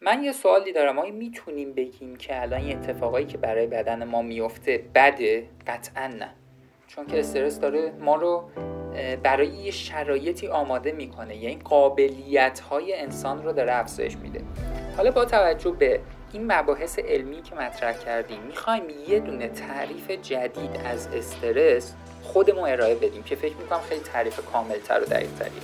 من یه سوالی دارم. آیا می‌تونیم بگیم که الان این اتفاقایی که برای بدن ما میفته بده؟ قطعا نه. چون که استرس داره ما رو برای یه شرایطی آماده می‌کنه. یعنی قابلیت های انسان رو داره افزایش میده. حالا با توجه به این مباحث علمی که مطرح کردیم می‌خوایم یه دونه تعریف جدید از استرس خودمون ارائه بدیم که فکر می‌کنم خیلی تعریف کاملتر و دقیقتریه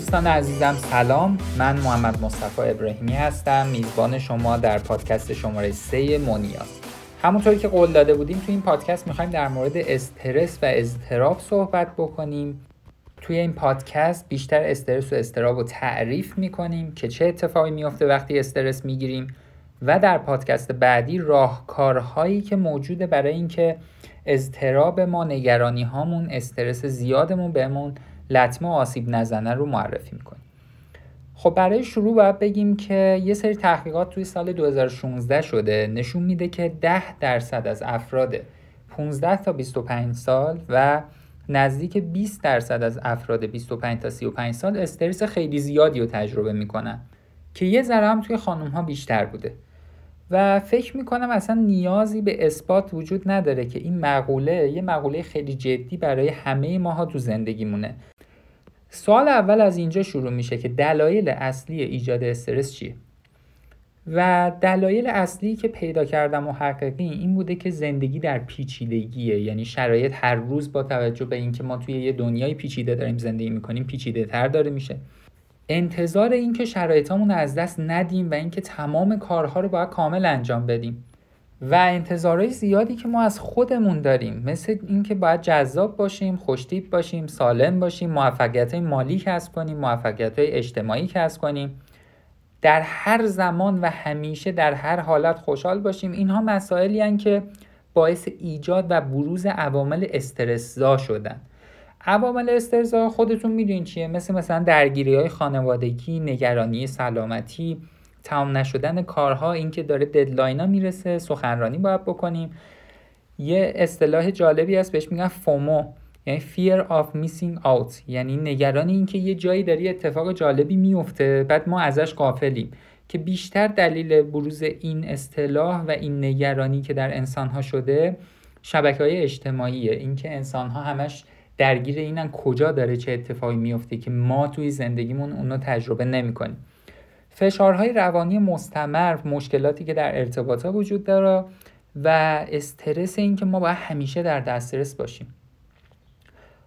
دوستان عزیزم سلام. من محمد مصطفی ابراهیمی هستم. میزبان شما در پادکست شماره 3 مونیاس همونطوری که قول داده بودیم تو این پادکست می‌خوایم در مورد استرس و اضطراب صحبت بکنیم. توی این پادکست بیشتر استرس و استراب رو تعریف می‌کنیم که چه اتفاقی میافته وقتی استرس می‌گیریم و در پادکست بعدی راهکارهایی که موجوده برای اینکه اضطراب ما نگرانی هامون استرس زیادمون بهمون لطمه آسیب نزنه رو معرفی می‌کنیم. خب برای شروع باید بگیم که یه سری تحقیقات توی سال 2016 شده نشون میده که 10 درصد از افراد 15 تا 25 سال و نزدیک 20 درصد از افراد 25 تا 35 سال استرس خیلی زیادی رو تجربه می‌کنن که یه ذره هم توی خانم ها بیشتر بوده. و فکر می‌کنم اصلا نیازی به اثبات وجود نداره که این مقوله یه مقوله خیلی جدی برای همه ماها تو زندگیمونه. سوال اول از اینجا شروع میشه که دلایل اصلی ایجاد استرس چیه؟ و دلایل اصلی که پیدا کردم محققین این بوده که زندگی در پیچیدگیه. یعنی شرایط هر روز با توجه به اینکه ما توی یه دنیای پیچیده داریم زندگی می‌کنیم پیچیده تر داره میشه. انتظار اینکه شرایطمون از دست ندیم و اینکه تمام کارها رو باید کامل انجام بدیم. و انتظارهای زیادی که ما از خودمون داریم. مثل اینکه باید جذاب باشیم خوشتیپ باشیم سالم باشیم موفقیت مالی کسب کنیم موفقیت اجتماعی کسب کنیم. در هر زمان و همیشه در هر حالت خوشحال باشیم. اینها مسائلی که باعث ایجاد و بروز عوامل استرسزا شدن. عوامل استرسزا خودتون می‌دونین چیه؟ مثل مثلا درگیری های خانوادگی نگرانی سلامتی تمام نشدن کارها اینکه داره ددلاین ها می‌رسه سخنرانی باید بکنیم. یه اصطلاح جالبی هست بهش میگن فومو یعنی fear of missing out. یعنی نگرانی اینکه یه جایی داری اتفاق جالبی میفته بعد ما ازش قافلیم که بیشتر دلیل بروز این اصطلاح و این نگرانی که در انسان ها شده شبکه های اجتماعیه. اینکه انسان ها همش درگیر اینن کجا داره چه اتفاقی میفته که ما توی زندگیمون اونو تجربه نمی‌کنیم. فشارهای روانی مستمر مشکلاتی که در ارتباطات وجود داره و استرس اینکه ما باید همیشه در دسترس باشیم.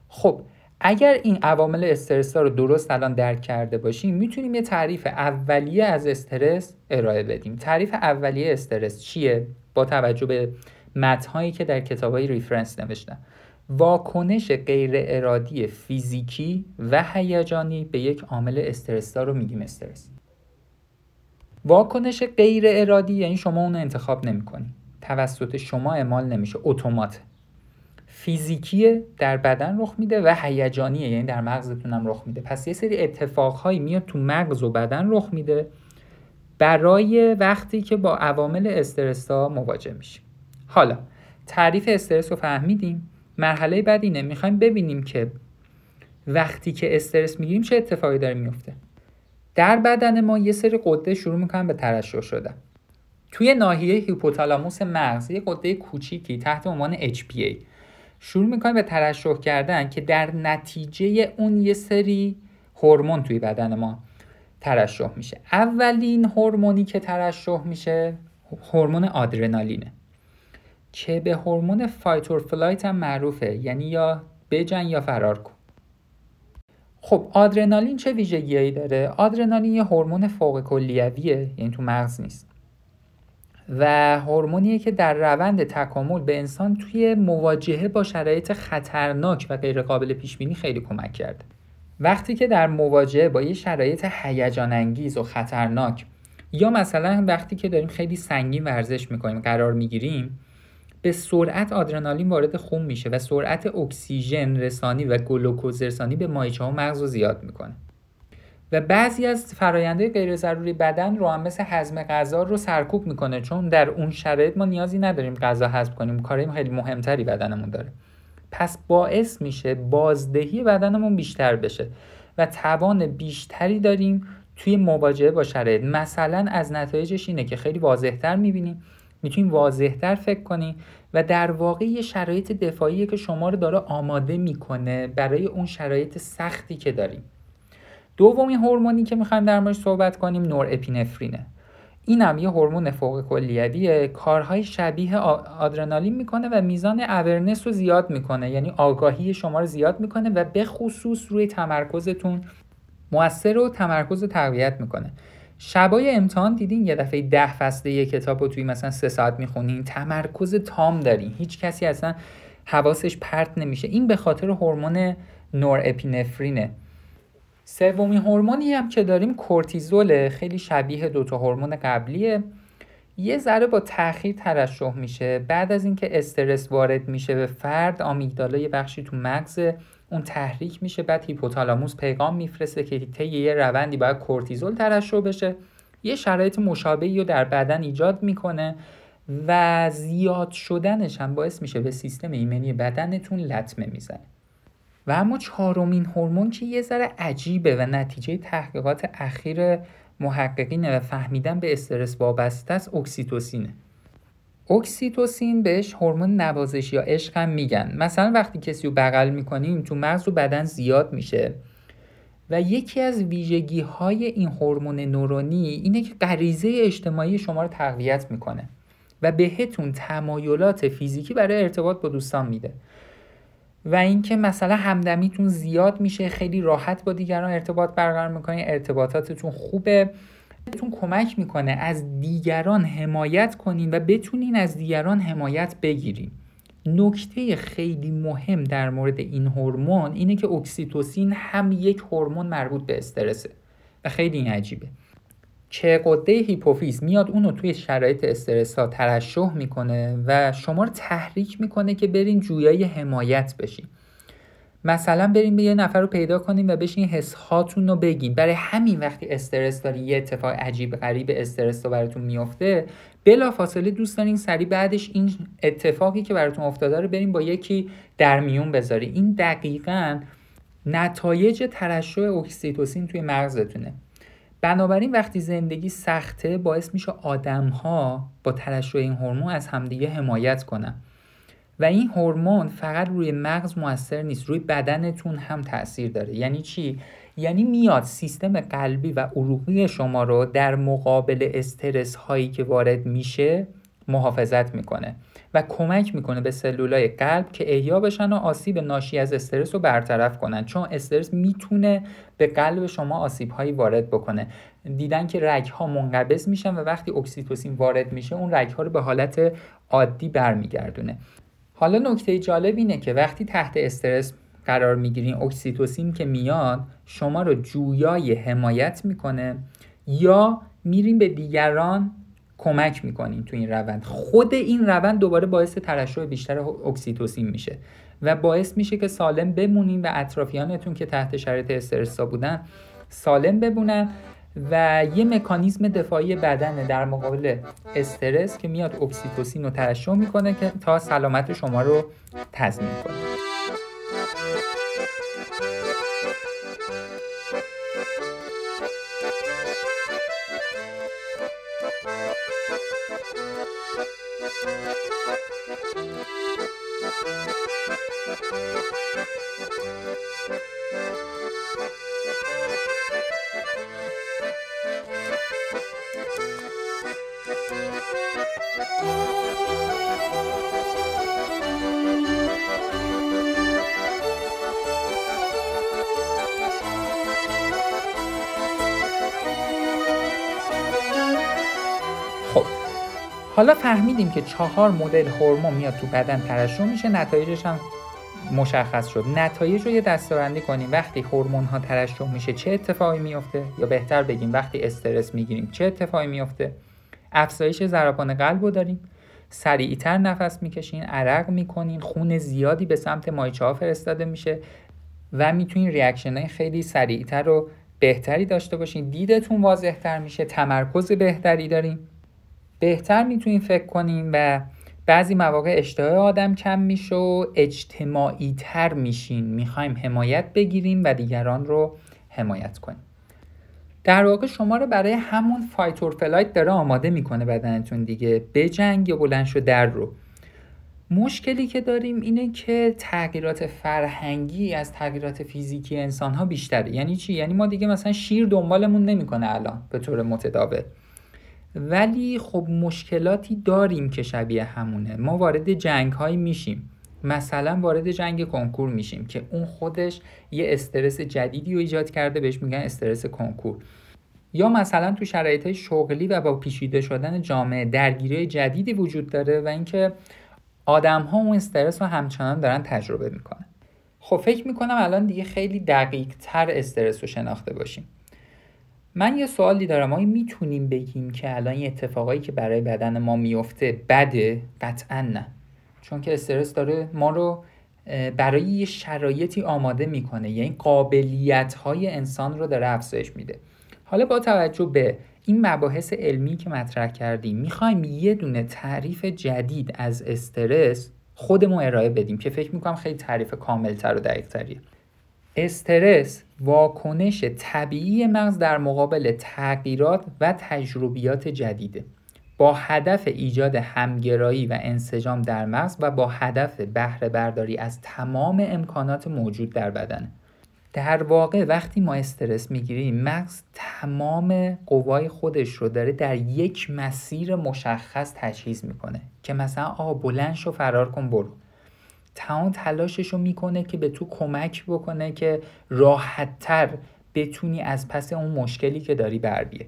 خب اگر این عوامل استرس ها رو درست الان درک کرده باشیم می‌تونیم یه تعریف اولیه از استرس ارائه بدیم. تعریف اولیه استرس چیه؟ با توجه به متنهایی که در کتاب های reference نوشتم واکنش غیر ارادی فیزیکی و هیجانی به یک عامل استرس رو میگیم استرس. واکنش غیر ارادی یعنی شما اون انتخاب نمی‌کنی. توسط شما اعمال نمیشه. اتومات. فیزیکی در بدن رخ میده و هیجانیه یعنی در مغزتون هم رخ میده. پس یه سری اتفاقهایی میاد تو مغز و بدن رخ میده برای وقتی که با عوامل استرس ها مواجه میشیم حالا تعریف استرس رو فهمیدیم. مرحله بعد اینه. می‌خوایم ببینیم که وقتی که استرس می‌گیریم چه اتفاقی داره میفته در بدن ما یه سری قده شروع می‌کنن به ترشح شدن. توی ناحیه هیپوتالاموس مغز یه قده کوچیکی تحت عنوان HPA شروع می‌کنه به ترشح کردن که در نتیجه اون یه سری هورمون توی بدن ما ترشح میشه. اولین هورمونی که ترشح میشه هورمون آدرنالینه. که به هورمون fight or flight هم معروفه یعنی یا بجنگ یا فرار کن. خب آدرنالین چه ویژگیهایی داره؟ آدرنالین یه هورمون فوق کلیویه یعنی تو مغز نیست. و هورمونیه که در روند تکامل به انسان توی مواجهه با شرایط خطرناک و غیرقابل پیش بینی خیلی کمک کرده. وقتی که در مواجهه با یه شرایط هیجان انگیز و خطرناک یا مثلا وقتی که داریم خیلی سنگین ورزش می‌کنیم قرار می‌گیریم به سرعت آدرنالین وارد خون میشه و سرعت اکسیژن رسانی و گلوکوز رسانی به مایچه و مغز رو زیاد می‌کنه. و بعضی از فراینده غیر ضروری بدن رو هم مثل هضم غذا رو سرکوب می‌کنه چون در اون شرایط ما نیازی نداریم غذا هضم کنیم کاریم خیلی مهمتری بدنمون داره. پس باعث میشه بازدهی بدنمون بیشتر بشه و توان بیشتری داریم توی مواجهه با شرایط. مثلا از نتایجش اینه که خیلی واضحتر می‌بینیم می‌تونیم واضحتر فکر کنیم و در واقع یه شرایط دفاعی که شما رو داره آماده می‌کنه برای اون شرایط سختی که داریم. دومین هورمونی که می‌خوایم در موردش صحبت کنیم نور اپینفرینه اینم یه هورمون فوق کلیویه کارهای شبیه آدرنالین می‌کنه و میزان اورنس رو زیاد می‌کنه یعنی آگاهی شما رو زیاد می‌کنه و به خصوص روی تمرکزتون موثر و تمرکز تقویت می‌کنه. شبای امتحان دیدین یه دفعه ده فصله یه کتاب رو توی مثلا سه ساعت می‌خونین تمرکز تام دارین. هیچ کسی اصلا حواسش پرت نمیشه. این به خاطر هورمون نور اپینفرینه سومین هورمونی هم که داریم کورتیزول خیلی شبیه دوتا هورمون قبلیه. یه ذره با تاخیر ترشح میشه. بعد از اینکه استرس وارد میشه به فرد آمیگدالا یه بخشی تو مغز اون تحریک میشه بعد هیپوتالاموس پیغام میفرسته که طی یه روندی باید کورتیزول ترشح بشه. یه شرایط مشابهی رو در بدن ایجاد می‌کنه و زیاد شدنش هم باعث میشه به سیستم ایمنی بدنتون لطمه می‌زنه. و اما چهارمین هورمون که یه ذره عجیبه و نتیجه تحقیقات اخیر محققینه و فهمیدن به استرس وابسته است اکسیتوسینه. اکسیتوسین بهش هورمون نوازش یا عشق هم میگن. مثلا وقتی کسی رو بغل می‌کنیم تو مغز و بدن زیاد میشه. و یکی از ویژگی های این هورمون نورونی اینه که غریزه اجتماعی شما رو تقویت می‌کنه و بهتون تمایلات فیزیکی برای ارتباط با دوستان میده. و اینکه مثلا همدمیتون زیاد میشه خیلی راحت با دیگران ارتباط برقرار می‌کنین ارتباطاتتون خوبه. بهتون کمک می‌کنه از دیگران حمایت کنین و بتونین از دیگران حمایت بگیرین. نکته خیلی مهم در مورد این هورمون اینه که اکسیتوسین هم یک هورمون مربوط به استرسه و خیلی این عجیبه. که قده هیپوفیز میاد اونو توی شرایط استرس ها ترشح می‌کنه و شما رو تحریک می‌کنه که برین جویای حمایت بشین. مثلا بریم به یه نفر رو پیدا کنیم و بشین حس هاتون رو بگین برای همین وقتی استرس داری یه اتفاق عجیب غریب استرس رو براتون میفته بلا فاصله دوست دارین سری بعدش این اتفاقی که براتون افتاده رو بریم با یکی در میون بذاری این دقیقا نتایج ترشح اکسیتوسین توی مغزتونه. بنابراین وقتی زندگی سخته باعث میشه آدم ها با ترشح این هورمون از همدیگه حمایت کنن. و این هورمون فقط روی مغز موثر نیست روی بدنتون هم تاثیر داره. یعنی چی؟ یعنی میاد سیستم قلبی و عروقی شما رو در مقابل استرس هایی که وارد میشه محافظت می‌کنه و کمک می‌کنه به سلولای قلب که احیا بشن و آسیب ناشی از استرس رو برطرف کنن. چون استرس می‌تونه به قلب شما آسیب هایی وارد بکنه. دیدن که رگ ها منقبض میشن و وقتی اکسیتوسین وارد میشه اون رگ ها رو به حالت عادی برمیگردونه. حالا نکته جالب اینه که وقتی تحت استرس قرار می‌گیرین اکسیتوسین که میاد شما رو جویای حمایت می‌کنه یا میریم به دیگران کمک می‌کنین تو این روند. خود این روند دوباره باعث ترشح بیشتر اکسیتوسین میشه و باعث میشه که سالم بمونین و اطرافیانتون که تحت شرایط استرسا بودن سالم بمونن و یه مکانیزم دفاعی بدن در مقابل استرس که میاد اکسیتوسین رو ترشح می‌کنه که تا سلامت شما رو تضمین کنه. حالا فهمیدیم که چهار مدل هورمون میاد تو بدن ترشح میشه نتایجش هم مشخص شد. نتایج رو یه دسته‌بندی کنیم. وقتی هورمون ها ترشح میشه چه اتفاقی میفته؟ یا بهتر بگیم وقتی استرس می‌گیریم چه اتفاقی میفته؟ افزایش ضربان قلب رو داریم. سریعتر نفس می‌کشین عرق می‌کنین خون زیادی به سمت ماهیچه ها فرستاده میشه و می‌تونین reaction های خیلی سریعتر و بهتری داشته باشین. دیدتون واضحتر میشه تمرکز بهتری داریم. بهتر می‌تونین فکر کنیم و بعضی مواقع اشتهای آدم کم میشه و اجتماعی تر میشین. می‌خوایم حمایت بگیریم و دیگران رو حمایت کنیم در واقع شما رو برای همون fight or flight داره آماده می‌کنه بدنتون دیگه. بجنگ یا بلند شو در رو. مشکلی که داریم اینه که تغییرات فرهنگی از تغییرات فیزیکی انسان ها بیشتره. یعنی چی؟ یعنی ما دیگه مثلا شیر دنبالمون نمی‌کنه الان به طور متداول. ولی خب مشکلاتی داریم که شبیه همونه. ما وارد جنگ های میشیم. مثلا وارد جنگ کنکور میشیم که اون خودش یه استرس جدیدی رو ایجاد کرده بهش میگن استرس کنکور. یا مثلا تو شرایط شغلی و با پیچیده شدن جامعه درگیری جدیدی وجود داره و اینکه آدم ها اون استرس رو همچنان دارن تجربه می‌کنن. خب فکر می‌کنم الان دیگه خیلی دقیق تر استرس رو شناخته باشیم. من یه سوالی دارم. ما می‌تونیم بگیم که الان این اتفاقایی که برای بدن ما میفته بده؟ قطعا نه. چون که استرس داره ما رو برای یه شرایطی آماده می‌کنه. یعنی قابلیت های انسان رو داره افزایش میده. حالا با توجه به این مباحث علمی که مطرح کردیم می‌خوایم یه دونه تعریف جدید از استرس خودمون ارائه بدیم که فکر می‌کنم خیلی تعریف کاملتر و دقیقتریه. استرس واکنش طبیعی مغز در مقابل تغییرات و تجربیات جدیده. با هدف ایجاد همگرایی و انسجام در مغز و با هدف بهره برداری از تمام امکانات موجود در بدن. در واقع وقتی ما استرس می‌گیریم مغز تمام قوای خودش رو داره در یک مسیر مشخص تجهیز می‌کنه که مثلا آ بلند شو فرار کن برو. تمام تلاشش رو می‌کنه که به تو کمک بکنه که راحتتر بتونی از پس اون مشکلی که داری بر بیه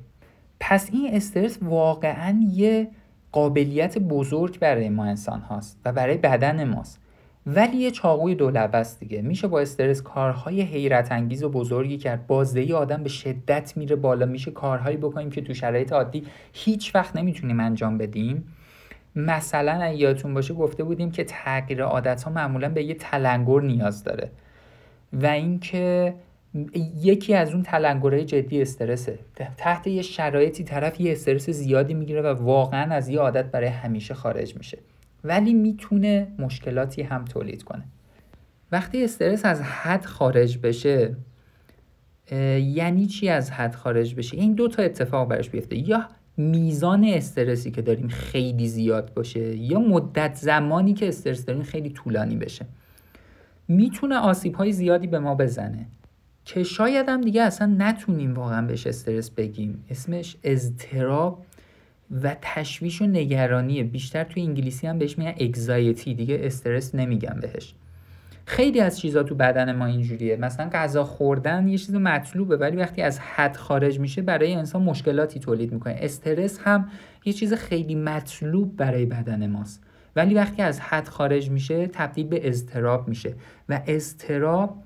پس این استرس واقعا یه قابلیت بزرگ برای ما انسان هاست و برای بدن ماست. ولی یه چاقوی دولبه است دیگه. میشه با استرس کارهای حیرت انگیز و بزرگی کرد. بازدهی آدم به شدت میره بالا. میشه کارهایی بکنیم که تو شرایط عادی هیچ وقت نمی‌تونیم انجام بدیم. مثلا یادتون باشه گفته بودیم که تغییر عادت ها معمولا به یه تلنگر نیاز داره. و اینکه یکی از اون تلنگرهای جدی استرسه. تحت یه شرایطی طرف یه استرس زیادی می‌گیره و واقعا از یه عادت برای همیشه خارج میشه. ولی می‌تونه مشکلاتی هم تولید کنه. وقتی استرس از حد خارج بشه یعنی چی از حد خارج بشه؟ این دو تا اتفاق برش بیفته. یا میزان استرسی که داریم خیلی زیاد باشه یا مدت زمانی که استرس داریم خیلی طولانی بشه. می‌تونه آسیب های زیادی به ما بزنه که شاید هم دیگه اصلا نتونیم واقعا بهش استرس بگیم. اسمش اضطراب و تشویش و نگرانیه بیشتر توی انگلیسی هم بهش میگن اگزایتی دیگه استرس نمیگم بهش. خیلی از چیزا تو بدن ما اینجوریه. مثلا غذا خوردن یه چیز مطلوبه ولی وقتی از حد خارج میشه برای انسان مشکلاتی تولید می‌کنه. استرس هم یه چیز خیلی مطلوب برای بدن ماست. ولی وقتی از حد خارج میشه تبدیل به اضطراب میشه و اضطراب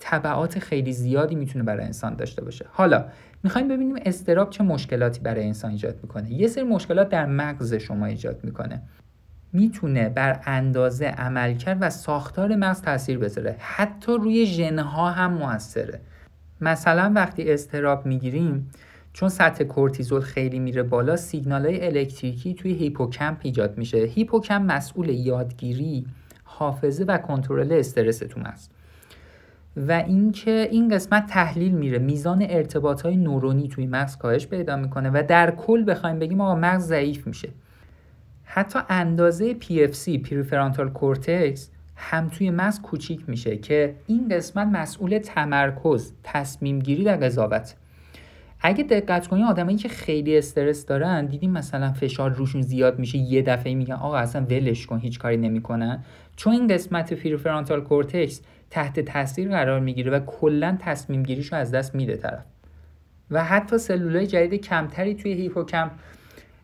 تبعات خیلی زیادی می‌تونه برای انسان داشته باشه. حالا می‌خوایم ببینیم استراب چه مشکلاتی برای انسان ایجاد می‌کنه. یه سری مشکلات در مغز شما ایجاد می‌کنه. می‌تونه بر اندازه عملکرد و ساختار مغز تاثیر بذاره. حتی روی ژنها هم موثره. مثلا وقتی استراب می‌گیریم چون سطح کورتیزول خیلی میره بالا سیگنال های الکتریکی توی هیپوکمپ ایجاد میشه. هیپوکمپ مسئول یادگیری حافظه و کنترل استرس تو مغز و اینکه این قسمت تحلیل میره. میزان ارتباط های نورونی توی مغز کاهش پیدا می‌کنه و در کل بخوایم بگیم آقا مغز ضعیف میشه. حتی اندازه PFC prefrontal cortex هم توی مغز کوچیک میشه که این قسمت مسئول تمرکز تصمیم گیری و قضاوت. اگه دقت کنید آدمایی که خیلی استرس دارن دیدیم مثلا فشار روشون زیاد میشه یه دفعه میگن آقا اصلا ولش کن هیچ کاری نمی‌کنن. چون این قسمت prefrontal cortex تحت تاثیر قرار می‌گیره و کلا تصمیم گیریشو از دست میده طرف. و حتی سلولای جدید کمتری توی هیپوکمپ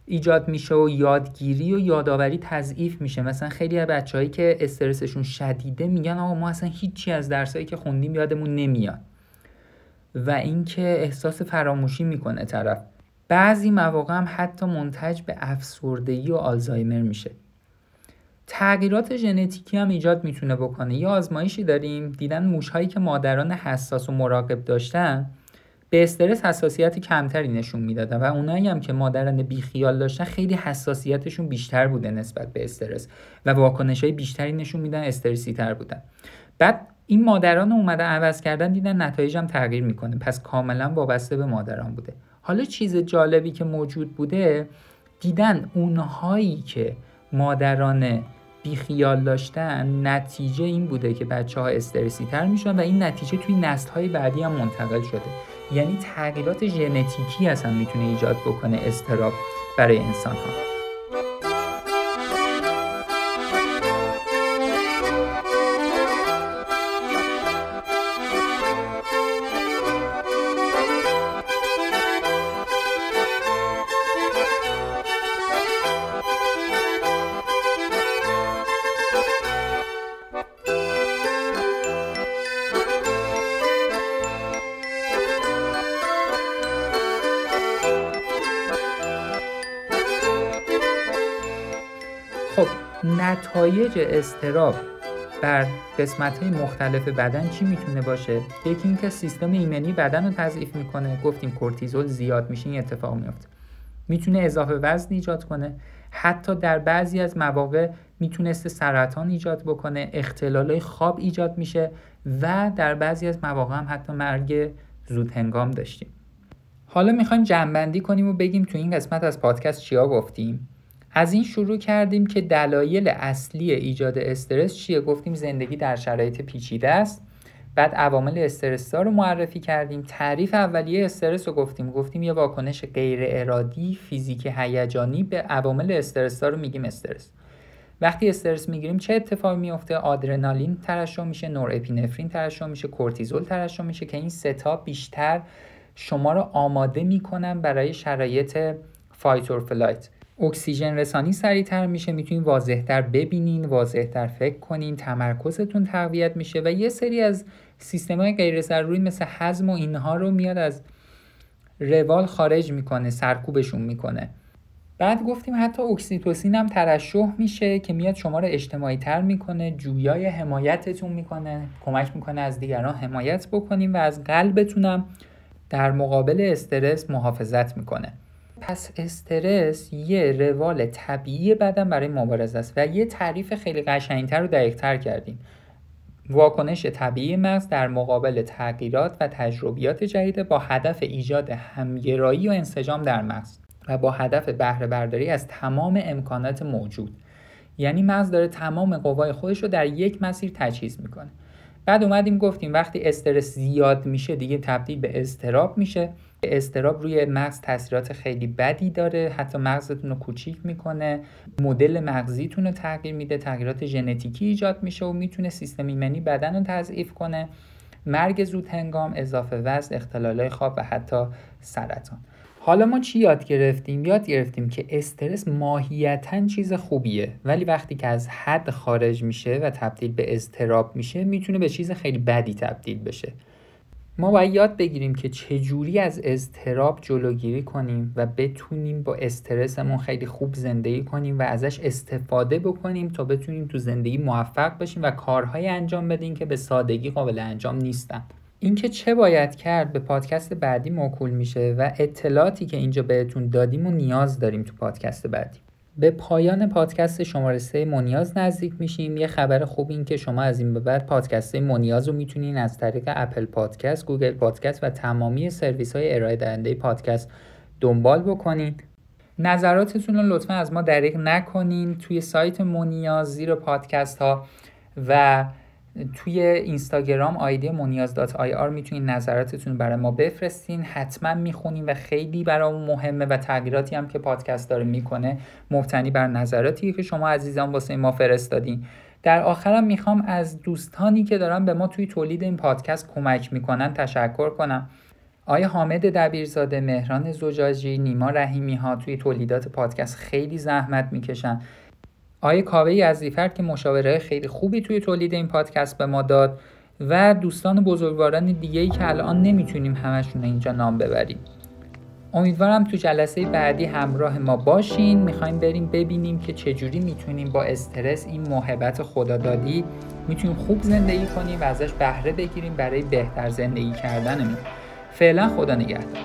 ایجاد میشه و یادگیری و یادآوری تضعیف میشه. مثلا خیلی از بچههایی که استرسشون شدیده میگن آقا ما اصلا هیچی از درسایی که خوندیم یادمون نمیاد. و اینکه احساس فراموشی می‌کنه طرف. بعضی مواقع هم حتی منتج به افسردگی و آلزایمر میشه. تغییرات ژنتیکی هم ایجاد می‌تونه بکنه. یه آزمایشی داریم. دیدن موشهایی که مادران حساس و مراقب داشتن به استرس حساسیت کمتری نشون می‌دادن و اونایی هم که مادران بیخیال داشتن خیلی حساسیتشون بیشتر بوده نسبت به استرس و واکنش های بیشتری نشون میدن استرسی تر بودن. بعد این مادران اومدن عوض کردن دیدن نتایجم تغییر می‌کنه. پس کاملا وابسته به مادران بوده. حالا چیز جالبی که موجود بوده دیدن اونهایی که مادران بیخیال داشتن نتیجه این بوده که بچه ها استرسی تر میشن و این نتیجه توی نسل های بعدی هم منتقل شده. یعنی تغییرات ژنتیکی اصلا می‌تونه ایجاد بکنه استراب برای انسان ها نتایج استراب بر قسمت های مختلف بدن چی می‌تونه باشه؟ یکی اینکه سیستم ایمنی بدن رو تضعیف می‌کنه. گفتیم کورتیزول زیاد میشه این اتفاق میفته می‌تونه اضافه وزن ایجاد کنه. حتی در بعضی از مواقع می‌تونسته سرطان ایجاد بکنه اختلال خواب ایجاد میشه و در بعضی از مواقع هم حتی مرگ زود هنگام داشتیم. حالا می‌خوایم جنبندی کنیم و بگیم تو این قسمت از پادکست چیا گفتیم؟ از این شروع کردیم که دلایل اصلی ایجاد استرس چیه؟ گفتیم زندگی در شرایط پیچیده است. بعد عوامل استرس رو معرفی کردیم. تعریف اولیه استرس رو گفتیم. گفتیم یه واکنش غیر ارادی فیزیک هیجانی به عوامل استرس رو میگیم استرس. وقتی استرس می‌گیریم چه اتفاقی میفته؟ آدرنالین ترشح میشه نورپینفرین ترشح میشه کورتیزول ترشح میشه که این ستا بیشتر شما رو آماده می‌کنن برای شرایط fight or flight اکسیژن رسانی سریعتر میشه می‌تونین واضحتر ببینین واضحتر فکر کنین تمرکزتون تقویت میشه و یه سری از سیستم های غیر ضروری مثل هضم و اینها رو میاد از روال خارج می‌کنه سرکوبشون می‌کنه. بعد گفتیم حتی اکسیتوسین هم ترشح میشه که میاد شما رو اجتماعی تر می‌کنه جویای حمایتتون می‌کنه کمک می‌کنه از دیگران حمایت بکنیم و از قلبتونم در مقابل استرس محافظت می‌کنه. پس استرس یه روال طبیعی بدن برای مبارزه است و یه تعریف خیلی قشنگتر رو دقیقتر کردیم. واکنش طبیعی مغز در مقابل تغییرات و تجربیات جدید با هدف ایجاد همگرایی و انسجام در مغز و با هدف بهره برداری از تمام امکانات موجود. یعنی مغز داره تمام قوای خودش رو در یک مسیر تجهیز می‌کنه. بعد اومدیم گفتیم وقتی استرس زیاد میشه دیگه تبدیل به استراب میشه. استراب روی مغز تاثیرات خیلی بدی داره. حتی مغزتون رو کوچیک می‌کنه. مدل مغزیتون رو تغییر میده. تغییرات ژنتیکی ایجاد میشه و می‌تونه سیستم ایمنی بدن رو تضعیف کنه. مرگ زود هنگام اضافه وزن اختلالای خواب و حتی سرطان. حالا ما چی یاد گرفتیم؟ یاد گرفتیم که استرس ماهیتا چیز خوبیه. ولی وقتی که از حد خارج میشه و تبدیل به استراب میشه می‌تونه به چیز خیلی بدی تبدیل بشه. ما باید یاد بگیریم که چجوری از اضطراب جلوگیری کنیم و بتونیم با استرسمون خیلی خوب زندگی کنیم و ازش استفاده بکنیم تا بتونیم تو زندگی موفق بشیم و کارهای انجام بدیم که به سادگی قابل انجام نیستن. اینکه چه باید کرد به پادکست بعدی موکول میشه و اطلاعاتی که اینجا بهتون دادیم و نیاز داریم تو پادکست بعدی. به پایان پادکست شماره سه مونیاز نزدیک میشیم. یه خبر خوب این که شما از این به بعد پادکست مونیاز رو می‌تونین از طریق Apple Podcast Google Podcast و تمامی سرویس های ارائه دهنده پادکست دنبال بکنین. نظراتتون رو لطفا از ما دریغ نکنین. توی سایت مونیاز زیر پادکست ها و توی اینستاگرام آیدی مونیاز دات آی آر می‌تونین نظراتتون برای ما بفرستین. حتما می‌خونیم و خیلی برامون مهمه و تغییراتی هم که پادکست داره می‌کنه. مبتنی بر نظراتی که شما عزیزان واسه ما فرستادین. در آخرم می‌خوام از دوستانی که دارن به ما توی تولید این پادکست کمک می‌کنن تشکر کنم. آیا حامد دبیرزاده، مهران زجاجی، نیما رحیمی ها توی تولیدات پادکست خیلی زحمت می‌کشن. آیه کاوه یزدیفر که مشاوره خیلی خوبی توی تولید این پادکست به ما داد و دوستان بزرگواران دیگه ای که الان نمی‌تونیم همشون اینجا نام ببریم. امیدوارم تو جلسه بعدی همراه ما باشین. می‌خوایم بریم ببینیم که چجوری می‌تونیم با استرس این محبت خدادادی می‌تونیم خوب زندگی کنیم و ازش بهره بگیریم برای بهتر زندگی کردنمون. فعلا خدا نگهدار.